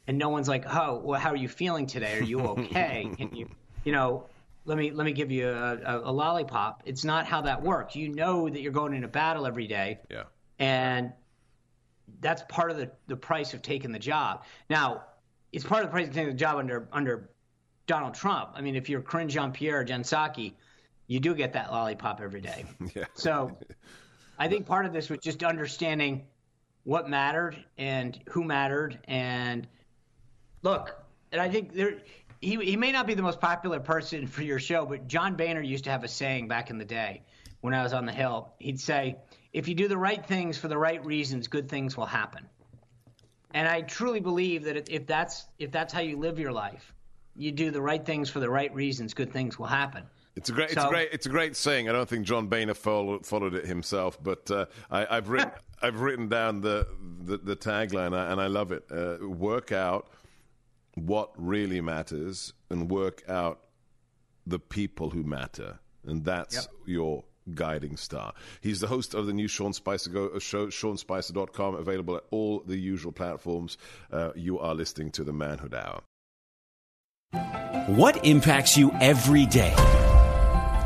and no one's like, "Oh, well, how are you feeling today? Are you okay?" [laughs] and you, you know, let me let me give you a, a, a, lollipop. It's not how that works. You know that you're going into battle every day. Yeah. And that's part of the, the price of taking the job. Now, it's part of the price of taking the job under under Donald Trump. I mean, if you're Karine Jean-Pierre or Jen Psaki, you do get that lollipop every day. [laughs] yeah. So I think part of this was just understanding what mattered and who mattered. And look, and I think there, he, he may not be the most popular person [laughs] for your show, but John Boehner used to have a saying back in the day when I was on the Hill. He'd say, if you do the right things for the right reasons, good things will happen. And I truly believe that if that's if that's how you live your life, you do the right things for the right reasons, good things will happen. It's a great, so, it's a great, it's a great saying. I don't think John Boehner followed, followed it himself, but uh, I, have written, [laughs] I've written down the the, the tagline, and I love it. Uh, work out what really matters, and work out the people who matter, and that's yep. your guiding star. He's the host of the new Sean Spicer Go uh, show, SeanSpicer.com, available at all the usual platforms. Uh, you are listening to the Manhood Hour. What impacts you every day?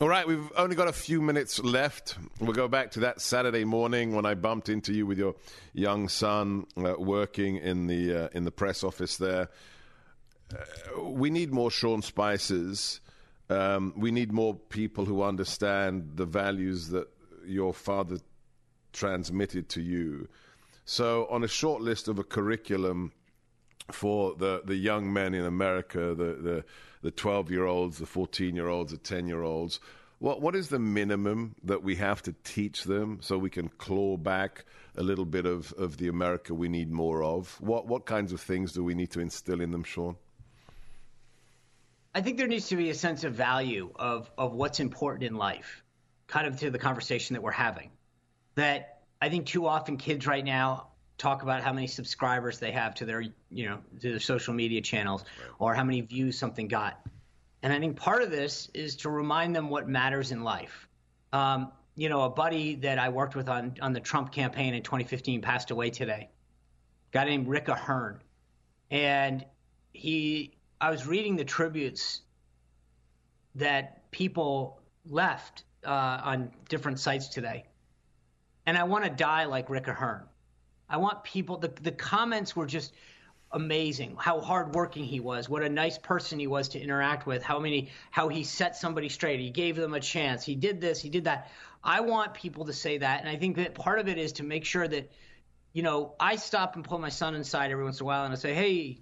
All right, we've only got a few minutes left. We'll go back to that Saturday morning when I bumped into you with your young son uh, working in the uh, in the press office there. Uh, we need more Sean Spicers. Um, we need more people who understand the values that your father transmitted to you. So, on a short list of a curriculum for the, the young men in America, the, the the 12 year olds, the 14 year olds, the 10 year olds. What, what is the minimum that we have to teach them so we can claw back a little bit of, of the America we need more of? What, what kinds of things do we need to instill in them, Sean? I think there needs to be a sense of value of, of what's important in life, kind of to the conversation that we're having. That I think too often kids right now talk about how many subscribers they have to their you know to their social media channels right. or how many views something got. And i think part of this is to remind them what matters in life. Um, you know a buddy that i worked with on on the trump campaign in 2015 passed away today. A guy named Rick Ahearn. And he i was reading the tributes that people left uh, on different sites today. And i want to die like Rick Ahearn I want people. The the comments were just amazing. How hardworking he was. What a nice person he was to interact with. How many. How he set somebody straight. He gave them a chance. He did this. He did that. I want people to say that, and I think that part of it is to make sure that, you know, I stop and pull my son inside every once in a while, and I say, hey.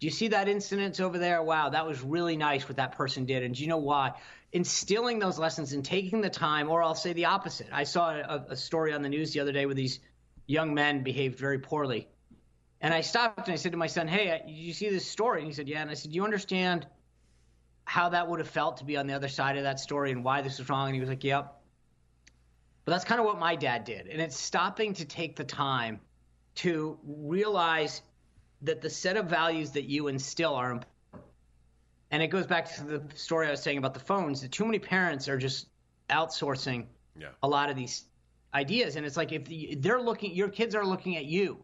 Do you see that incident over there? Wow, that was really nice what that person did. And do you know why? Instilling those lessons and taking the time, or I'll say the opposite. I saw a, a story on the news the other day with these young men behaved very poorly. And I stopped and I said to my son, Hey, you see this story? And he said, Yeah. And I said, Do you understand how that would have felt to be on the other side of that story and why this was wrong? And he was like, Yep. But that's kind of what my dad did. And it's stopping to take the time to realize that the set of values that you instill are important. And it goes back to the story I was saying about the phones that too many parents are just outsourcing yeah. a lot of these ideas. And it's like if they're looking, your kids are looking at you.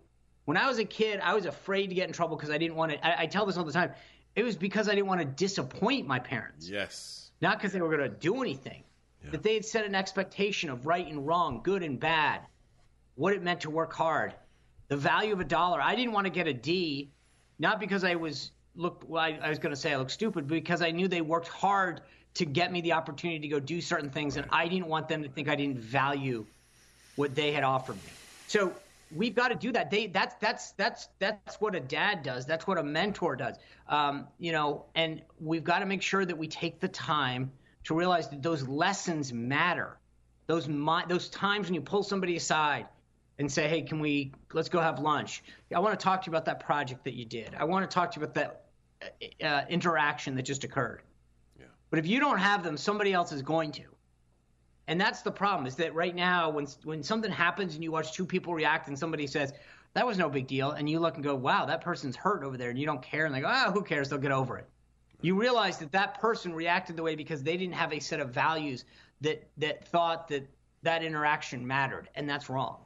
When I was a kid, I was afraid to get in trouble because I didn't want to. I, I, tell this all the time. It was because I didn't want to disappoint my parents. Yes. Not because they were going to do anything. Yeah. That they had set an expectation of right and wrong, good and bad, what it meant to work hard, the value of a dollar. I didn't want to get a D, not because I was look. Well, I, I was going to say I look stupid, but because I knew they worked hard to get me the opportunity to go do certain things, right. and I didn't want them to think I didn't value what they had offered me. So we've got to do that. They that's that's that's that's what a dad does. That's what a mentor does. Um, you know, and we've got to make sure that we take the time to realize that those lessons matter. Those those times when you pull somebody aside and say, "Hey, can we let's go have lunch?" I want to talk to you about that project that you did. I want to talk to you about that uh, interaction that just occurred. Yeah. But if you don't have them, somebody else is going to. And that's the problem is that right now, when when something happens and you watch two people react and somebody says that was no big deal, and you look and go, wow, that person's hurt over there, and you don't care, and they go, oh, who cares? They'll get over it. You realize that that person reacted the way because they didn't have a set of values that that thought that that interaction mattered, and that's wrong.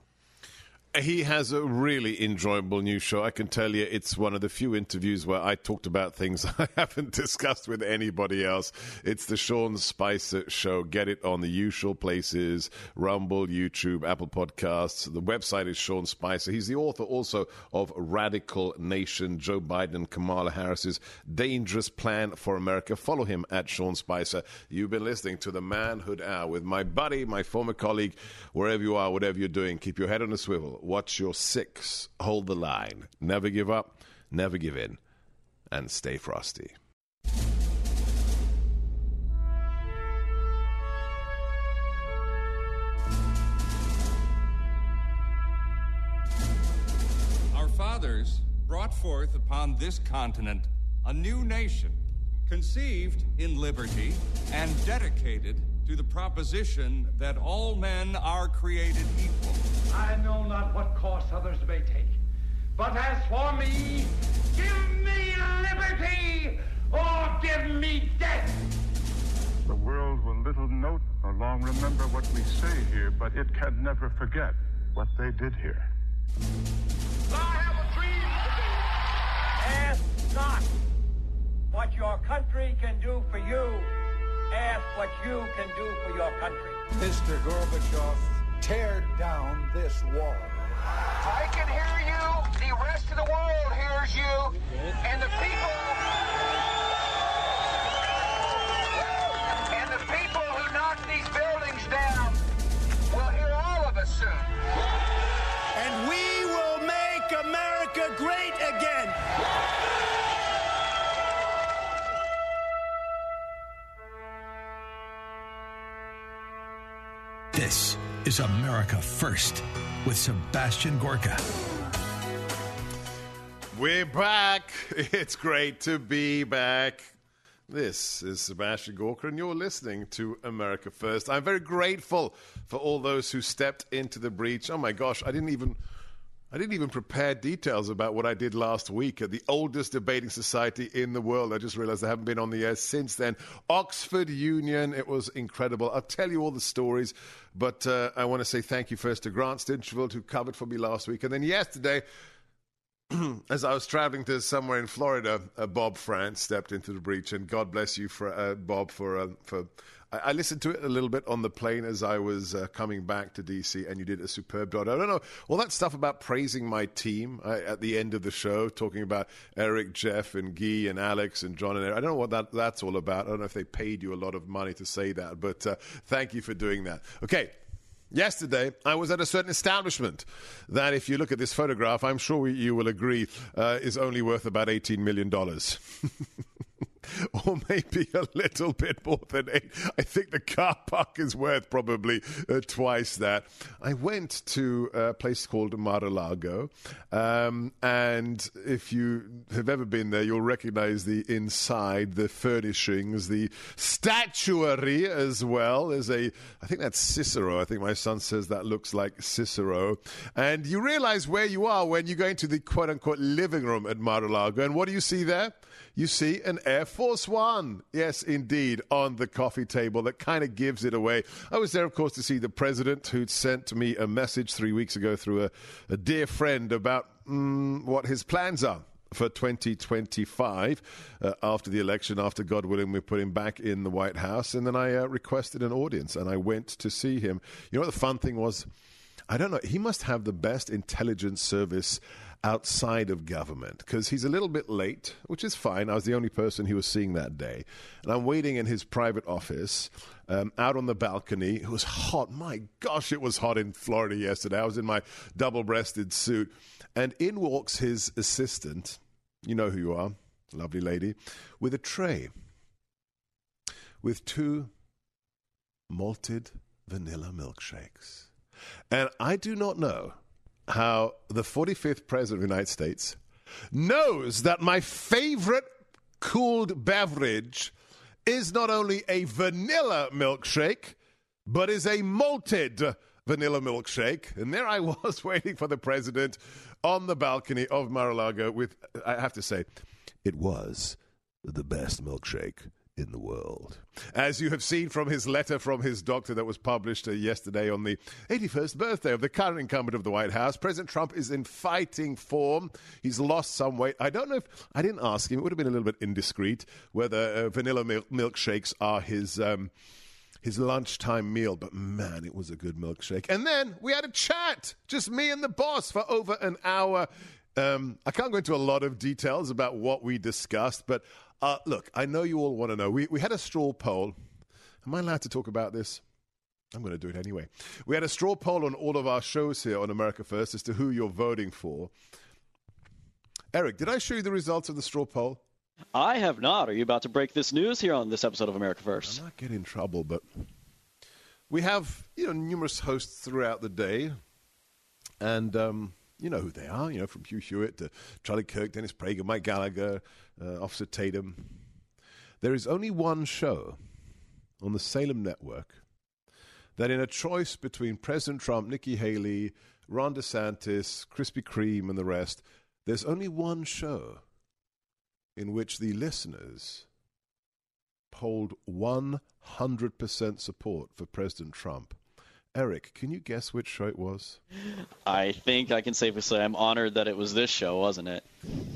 He has a really enjoyable new show. I can tell you it's one of the few interviews where I talked about things [laughs] I haven't discussed with anybody else. It's the Sean Spicer Show. Get it on the usual places Rumble, YouTube, Apple Podcasts. The website is Sean Spicer. He's the author also of Radical Nation, Joe Biden and Kamala Harris's Dangerous Plan for America. Follow him at Sean Spicer. You've been listening to the Manhood Hour with my buddy, my former colleague, wherever you are, whatever you're doing. Keep your head on a swivel Watch your six. Hold the line. Never give up. Never give in. And stay frosty. Our fathers brought forth upon this continent a new nation, conceived in liberty and dedicated to the proposition that all men are created equal. I know not what course others may take, But as for me, give me liberty or give me death. The world will little note or long remember what we say here, but it can never forget what they did here. I have a dream today. Ask not what your country can do for you. Ask what you can do for your country. Mr. Gorbachev, tear down this wall. I can hear you. The rest of the world hears you. And the people. And the people who knock these buildings down will hear all of us soon. And we will make America great This is America First with Sebastian Gorka. We're back. [laughs] It's great to be back. This is Sebastian Gorka, and you're listening to America First. I'm very grateful for all those who stepped into the breach. Oh my gosh, I didn't even. I didn't even prepare details about what I did last week at the oldest debating society in the world. I just realized I haven't been on the air since then. Oxford Union, it was incredible. I'll tell you all the stories, but uh, I want to say thank you first to Grant Stinchfield, who covered for me last week. And then yesterday, [clears throat] as I was traveling to somewhere in Florida, uh, Bob Frantz stepped into the breach, and God bless you for uh, Bob for uh, for. I, I listened to it a little bit on the plane as I was uh, coming back to DC, and you did a superb job. I don't know all that stuff about praising my team uh, at the end of the show, talking about Eric, Jeff, and Guy, and Alex, and John, and Eric. I don't know what that that's all about. I don't know if they paid you a lot of money to say that, but uh, thank you for doing that. Okay, Yesterday, I was at a certain establishment that, if you look at this photograph, I'm sure you will agree uh, is only worth about $18 million. [laughs] [laughs] or maybe a little bit more than eight. I think the car park is worth probably uh, twice that. I went to a place called Mar-a-Lago, um, and if you have ever been there, you'll recognize the inside, the furnishings, the statuary as well. There's a, I think that's Cicero. I think my son says that looks like Cicero. And you realize where you are when you go into the quote unquote living room at Mar-a-Lago. And what do you see there? You see an Air Force One. Yes, indeed, on the coffee table. That kind of gives it away. I was there, of course, to see the president who'd sent me a message three weeks ago through a, a dear friend about mm, what his plans are for 2025 uh, after the election, after God willing, we put him back in the White House. And then I uh, requested an audience and I went to see him. You know what the fun thing was? I don't know. He must have the best intelligence service outside of government because he's a little bit late, which is fine. I was the only person he was seeing that day. And I'm waiting in his private office um, out on the balcony. It was hot. My gosh, it was hot in Florida yesterday. I was in my double breasted suit. And in walks his assistant. You know who you are, lovely lady, with a tray with two malted vanilla milkshakes. And I do not know how the 45th president of the United States knows that my favorite cooled beverage is not only a vanilla milkshake, but is a malted vanilla milkshake. And there I [laughs] was waiting for the president on the balcony of Mar-a-Lago with, I have to say, it was the best milkshake in the world. As you have seen from his letter from his doctor that was published uh, yesterday on the 81st birthday of the current incumbent of the White House, President Trump is in fighting form. He's lost some weight. I don't know if I didn't ask him, it would have been a little bit indiscreet whether uh, vanilla milk- milkshakes are his. Um, his lunchtime meal, but man, it was a good milkshake. And then we had a chat, just me and the boss, for over an hour. Um, I can't go into a lot of details about what we discussed, but uh, look, I know you all want to know. We, we had a straw poll. Am I allowed to talk about this? I'm going to do it anyway. We had a straw poll on all of our shows here on America First as to who you're voting for. Eric, did I show you the results of the straw poll? I have not. Are you about to break this news here on this episode of America First? I'm not getting in trouble, but we have you know numerous hosts throughout the day, and um, you know who they are. You know from Hugh Hewitt to Charlie Kirk, Dennis Prager, Mike Gallagher, uh, Officer Tatum. There is only one show on the Salem Network that, in a choice between President Trump, Nikki Haley, Ron DeSantis, Krispy Kreme, and the rest, there's only one show in which the listeners polled 100% support for President Trump. Eric, can you guess which show it was? I think I can safely say I'm honored that it was this show, wasn't it?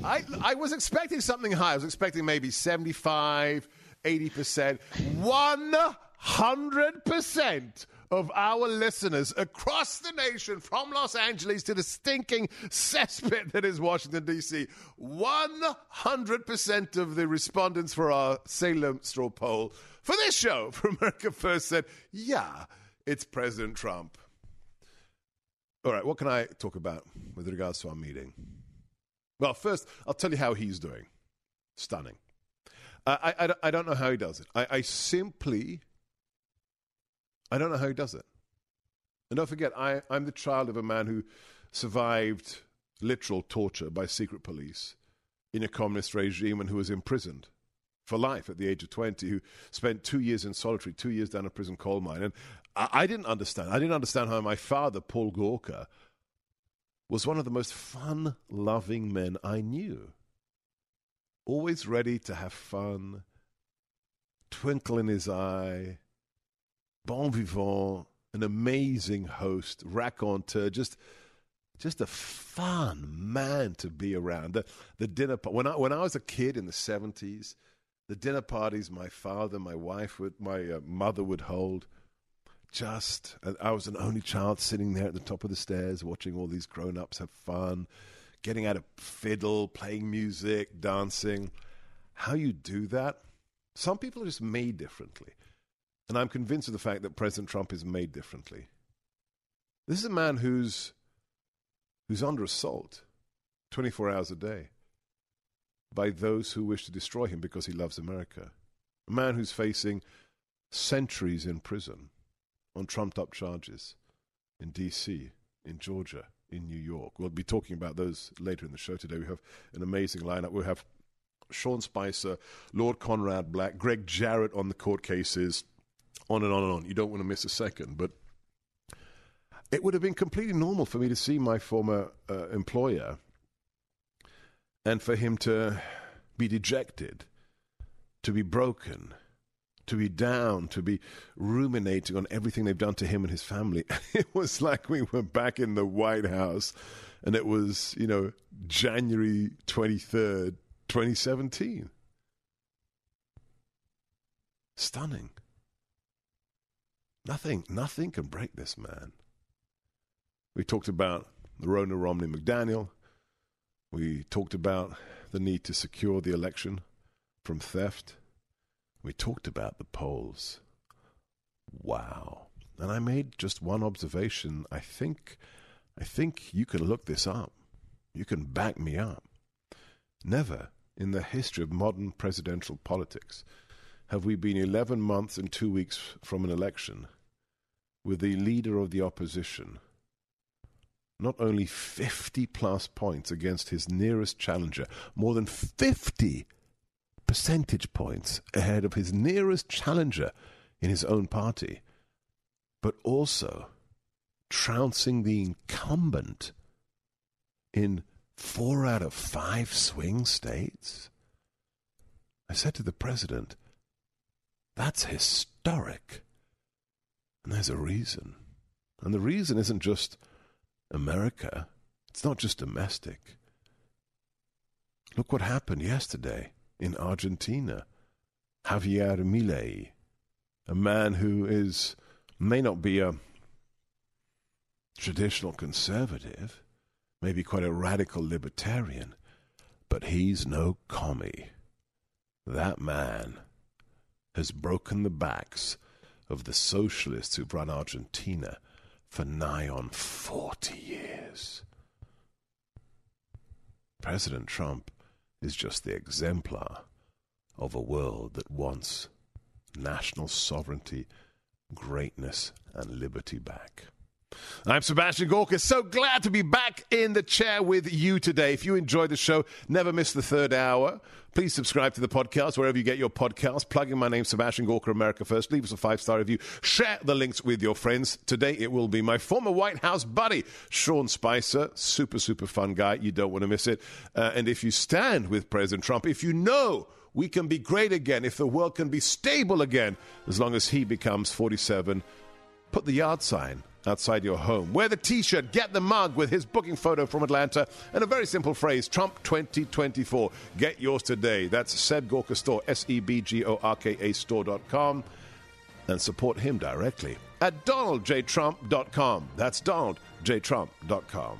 I, I was expecting something high. I was expecting maybe 75, 80%. 100% of our listeners across the nation, from Los Angeles to the stinking cesspit that is Washington, D.C., 100% of the respondents for our Salem straw poll for this show for [laughs] America First said, yeah, it's President Trump. All right, what can I talk about with regards to our meeting? Well, first, I'll tell you how he's doing. Stunning. Uh, I, I, I, don't know how he does it. I, I simply, I don't know how he does it. And don't forget, I, I'm the child of a man who survived literal torture by secret police in a communist regime and who was imprisoned for life at the age of 20, who spent two years in solitary, two years down a prison coal mine. And I, I didn't understand. I didn't understand how my father, Paul Gorka, was one of the most fun loving men I knew. Always ready to have fun, twinkle in his eye, bon vivant, an amazing host, raconteur, just just a fun man to be around. The, the dinner when I when I was a kid in the seventies, the dinner parties my father, my wife would, my uh, mother would hold just I was an only child sitting there at the top of the stairs watching all these grown-ups have fun, getting out a fiddle, playing music, dancing. How you do that? Some people are just made differently. And I'm convinced of the fact that President Trump is made differently. This is a man who's who's under assault 24 hours a day by those who wish to destroy him because he loves America. A man who's facing centuries in prison on trumped up charges in D.C., in Georgia, in New York. We'll be talking about those later in the show today. We have an amazing lineup. We'll have Sean Spicer, Lord Conrad Black, Gregg Jarrett on the court cases, on and on and on. You don't want to miss a second. But it would have been completely normal for me to see my former uh, employer and for him to be dejected, to be broken, to be down, to be ruminating on everything they've done to him and his family. [laughs] It was like we were back in the White House and it was, you know, January 23rd, 2017. Stunning. Nothing, nothing can break this man. We talked about the Ronna Romney McDaniel. We talked about the need to secure the election from theft. We talked about the polls. Wow. And I made just one observation. I think I think you can look this up. You can back me up. Never in the history of modern presidential politics have we been 11 months and 2 weeks from an election with the leader of the opposition not only 50 plus points against his nearest challenger, more than 50 percentage points ahead of his nearest challenger in his own party, but also trouncing the incumbent in four out of five swing states? I said to the president, that's historic. And there's a reason. And the reason isn't just America, it's not just domestic. Look what happened yesterday in Argentina. Javier Milei, a man who is may not be a traditional conservative, maybe quite a radical libertarian, but he's no commie. That man has broken the backs of the socialists who've run Argentina for nigh on 40 years. President Trump is just the exemplar of a world that wants national sovereignty, greatness, and liberty back. I'm Sebastian Gorka. So glad to be back in the chair with you today. If you enjoyed the show, never miss the third hour. Please subscribe to the podcast wherever you get your podcasts. Plug in my name, Sebastian Gorka, America First. Leave us a five star review. Share the links with your friends. Today it will be my former White House buddy, Sean Spicer. Super, super fun guy. You don't want to miss it. Uh, and if you stand with President Trump, if you know we can be great again, if the world can be stable again, as long as he becomes 47, put the yard sign outside your home. Wear the t shirt, get the mug with his booking photo from Atlanta, and a very simple phrase Trump 2024. Get yours today. That's Seb Gorka Store, S E B G O R K A store.com, and support him directly at donaldjtrump.com. That's donaldjtrump.com.